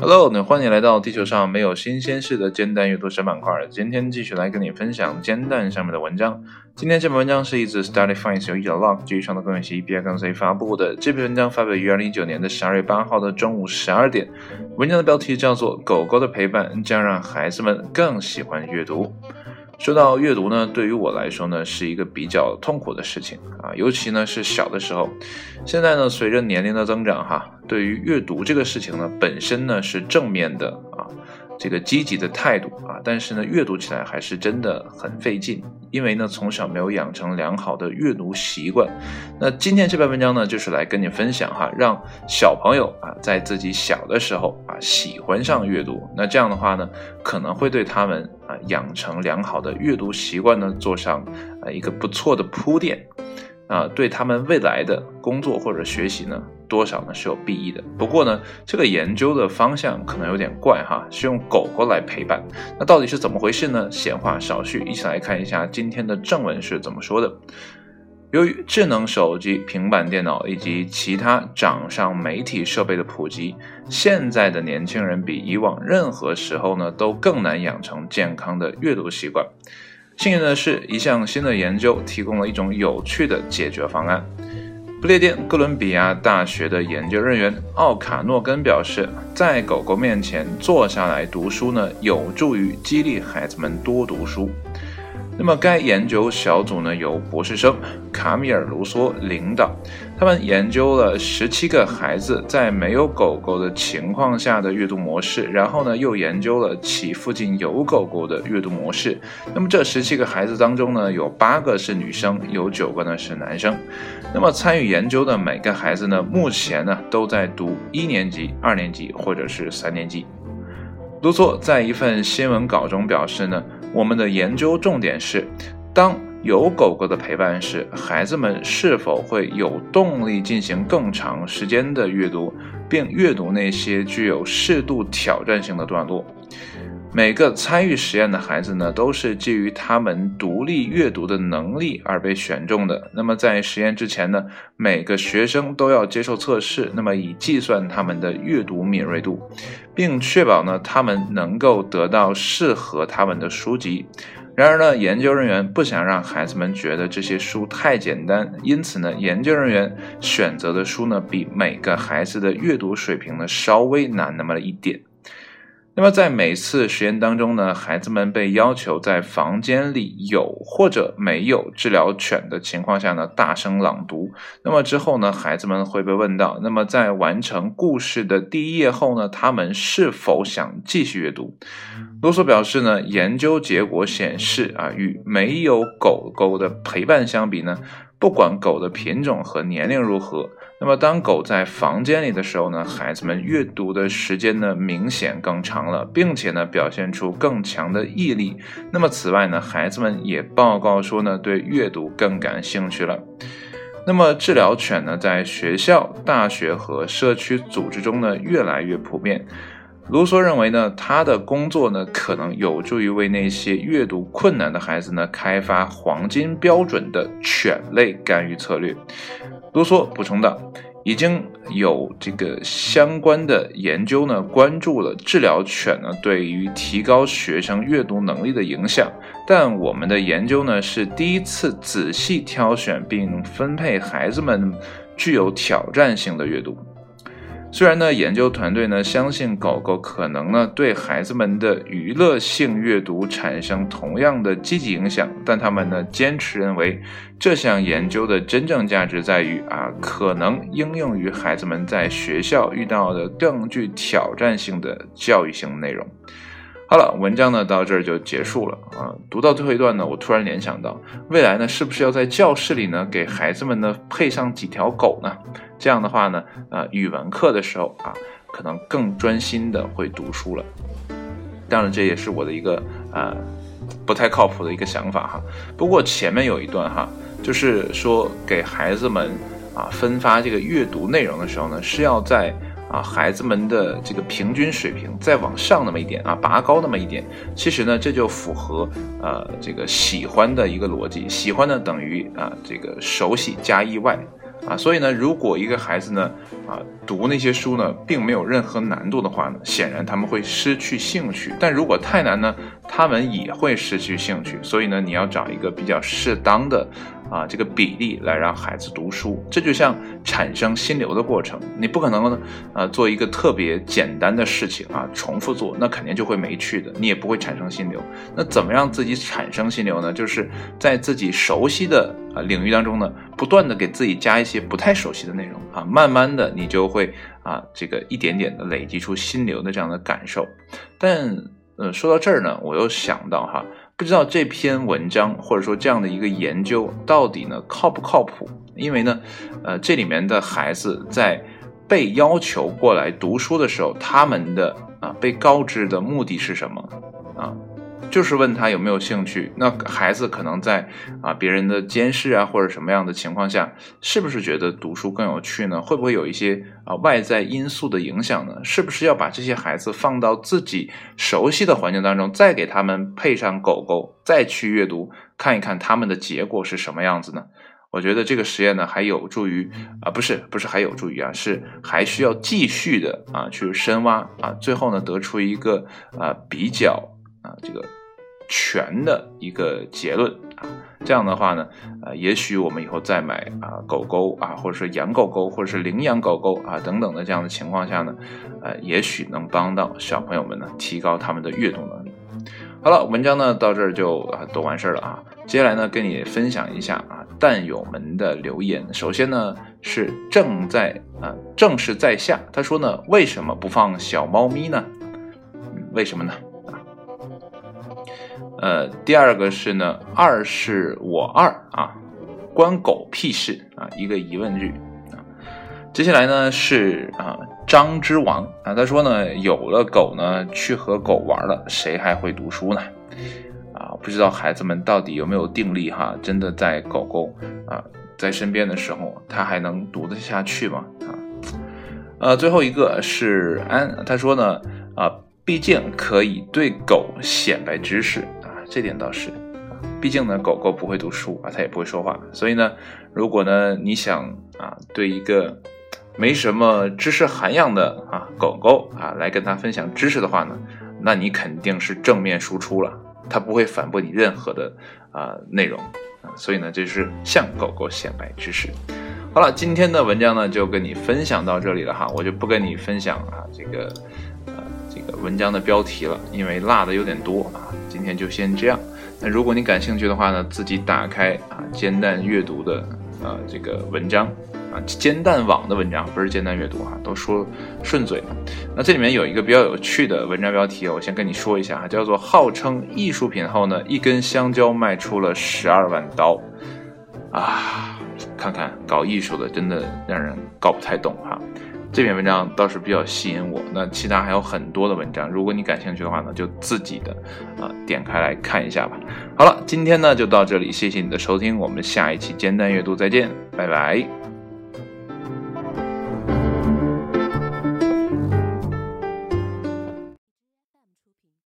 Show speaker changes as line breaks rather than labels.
Hello，那欢迎来到地球上没有新鲜事的煎蛋阅读小板块。今天继续来跟你分享煎蛋上面的文章。今天这篇文章是一自 Study Finds 由 Elog 基于创作公园系 B I 杠 C 发布的。这篇文章发表于二零一九年的十二月八号的中午十二点。文章的标题叫做《狗狗的陪伴将让孩子们更喜欢阅读》。说到阅读呢，对于我来说呢，是一个比较痛苦的事情啊，尤其呢是小的时候。现在呢，随着年龄的增长，哈，对于阅读这个事情呢，本身呢是正面的，这个积极的态度啊，但是呢，阅读起来还是真的很费劲，因为呢，从小没有养成良好的阅读习惯。那今天这篇文章呢，就是来跟你分享哈，让小朋友啊，在自己小的时候啊，喜欢上阅读。那这样的话呢，可能会对他们。啊，养成良好的阅读习惯呢，做上啊一个不错的铺垫，啊，对他们未来的工作或者学习呢，多少呢是有裨益的。不过呢，这个研究的方向可能有点怪哈，是用狗狗来陪伴，那到底是怎么回事呢？闲话少叙，一起来看一下今天的正文是怎么说的。由于智能手机、平板电脑以及其他掌上媒体设备的普及，现在的年轻人比以往任何时候呢都更难养成健康的阅读习惯。幸运的是，一项新的研究提供了一种有趣的解决方案。不列颠哥伦比亚大学的研究人员奥卡诺根表示，在狗狗面前坐下来读书呢，有助于激励孩子们多读书。那么，该研究小组呢由博士生卡米尔·卢梭领导，他们研究了十七个孩子在没有狗狗的情况下的阅读模式，然后呢又研究了其附近有狗狗的阅读模式。那么这十七个孩子当中呢，有八个是女生，有九个呢是男生。那么参与研究的每个孩子呢，目前呢都在读一年级、二年级或者是三年级。卢梭在一份新闻稿中表示呢。我们的研究重点是，当有狗狗的陪伴时，孩子们是否会有动力进行更长时间的阅读，并阅读那些具有适度挑战性的段落。每个参与实验的孩子呢，都是基于他们独立阅读的能力而被选中的。那么在实验之前呢，每个学生都要接受测试，那么以计算他们的阅读敏锐度，并确保呢他们能够得到适合他们的书籍。然而呢，研究人员不想让孩子们觉得这些书太简单，因此呢，研究人员选择的书呢，比每个孩子的阅读水平呢稍微难那么一点。那么在每次实验当中呢，孩子们被要求在房间里有或者没有治疗犬的情况下呢，大声朗读。那么之后呢，孩子们会被问到，那么在完成故事的第一页后呢，他们是否想继续阅读？罗索表示呢，研究结果显示啊，与没有狗狗的陪伴相比呢。不管狗的品种和年龄如何，那么当狗在房间里的时候呢，孩子们阅读的时间呢明显更长了，并且呢表现出更强的毅力。那么此外呢，孩子们也报告说呢，对阅读更感兴趣了。那么治疗犬呢，在学校、大学和社区组织中呢，越来越普遍。卢梭认为呢，他的工作呢，可能有助于为那些阅读困难的孩子呢，开发黄金标准的犬类干预策略。卢梭补充道，已经有这个相关的研究呢，关注了治疗犬呢对于提高学生阅读能力的影响，但我们的研究呢，是第一次仔细挑选并分配孩子们具有挑战性的阅读。虽然呢，研究团队呢相信狗狗可能呢对孩子们的娱乐性阅读产生同样的积极影响，但他们呢坚持认为这项研究的真正价值在于啊，可能应用于孩子们在学校遇到的更具挑战性的教育性内容。好了，文章呢到这儿就结束了啊。读到最后一段呢，我突然联想到，未来呢是不是要在教室里呢给孩子们呢配上几条狗呢？这样的话呢，呃，语文课的时候啊，可能更专心的会读书了。当然，这也是我的一个呃不太靠谱的一个想法哈。不过前面有一段哈，就是说给孩子们啊分发这个阅读内容的时候呢，是要在。啊，孩子们的这个平均水平再往上那么一点啊，拔高那么一点，其实呢，这就符合呃这个喜欢的一个逻辑。喜欢呢等于啊这个熟悉加意外啊，所以呢，如果一个孩子呢，啊，读那些书呢，并没有任何难度的话呢，显然他们会失去兴趣。但如果太难呢，他们也会失去兴趣。所以呢，你要找一个比较适当的。啊，这个比例来让孩子读书，这就像产生心流的过程。你不可能呢，呃，做一个特别简单的事情啊，重复做，那肯定就会没趣的，你也不会产生心流。那怎么让自己产生心流呢？就是在自己熟悉的啊领域当中呢，不断的给自己加一些不太熟悉的内容啊，慢慢的你就会啊，这个一点点的累积出心流的这样的感受。但嗯，说到这儿呢，我又想到哈。不知道这篇文章或者说这样的一个研究到底呢靠不靠谱？因为呢，呃，这里面的孩子在被要求过来读书的时候，他们的啊被告知的目的是什么啊？就是问他有没有兴趣，那孩子可能在啊别人的监视啊或者什么样的情况下，是不是觉得读书更有趣呢？会不会有一些啊外在因素的影响呢？是不是要把这些孩子放到自己熟悉的环境当中，再给他们配上狗狗，再去阅读，看一看他们的结果是什么样子呢？我觉得这个实验呢还有助于啊不是不是还有助于啊是还需要继续的啊去深挖啊，最后呢得出一个啊比较。啊，这个全的一个结论啊，这样的话呢，呃，也许我们以后再买啊狗狗啊，或者说养狗狗，或者是领养狗狗啊等等的这样的情况下呢，呃，也许能帮到小朋友们呢，提高他们的阅读能力。好了，文章呢到这儿就啊都完事儿了啊，接下来呢跟你分享一下啊蛋友们的留言。首先呢是正在啊正是在下，他说呢为什么不放小猫咪呢？为什么呢？呃，第二个是呢，二是我二啊，关狗屁事啊，一个疑问句啊。接下来呢是啊，张之王啊，他说呢，有了狗呢，去和狗玩了，谁还会读书呢？啊，不知道孩子们到底有没有定力哈，真的在狗狗啊在身边的时候，他还能读得下去吗？啊，呃，最后一个是安，他说呢，啊，毕竟可以对狗显摆知识。这点倒是，毕竟呢，狗狗不会读书啊，它也不会说话，所以呢，如果呢你想啊，对一个没什么知识涵养的啊狗狗啊来跟它分享知识的话呢，那你肯定是正面输出了，它不会反驳你任何的啊内容啊，所以呢，这是向狗狗显摆知识。好了，今天的文章呢就跟你分享到这里了哈，我就不跟你分享啊这个。这个文章的标题了，因为落的有点多啊，今天就先这样。那如果你感兴趣的话呢，自己打开啊煎蛋阅读的啊这个文章啊煎蛋网的文章，不是煎蛋阅读啊，都说顺嘴。那这里面有一个比较有趣的文章标题，我先跟你说一下啊，叫做号称艺术品后呢，一根香蕉卖出了十二万刀啊，看看搞艺术的真的让人搞不太懂哈。这篇文章倒是比较吸引我，那其他还有很多的文章，如果你感兴趣的话呢，就自己的啊点开来看一下吧。好了，今天呢就到这里，谢谢你的收听，我们下一期煎蛋阅读再见，拜拜。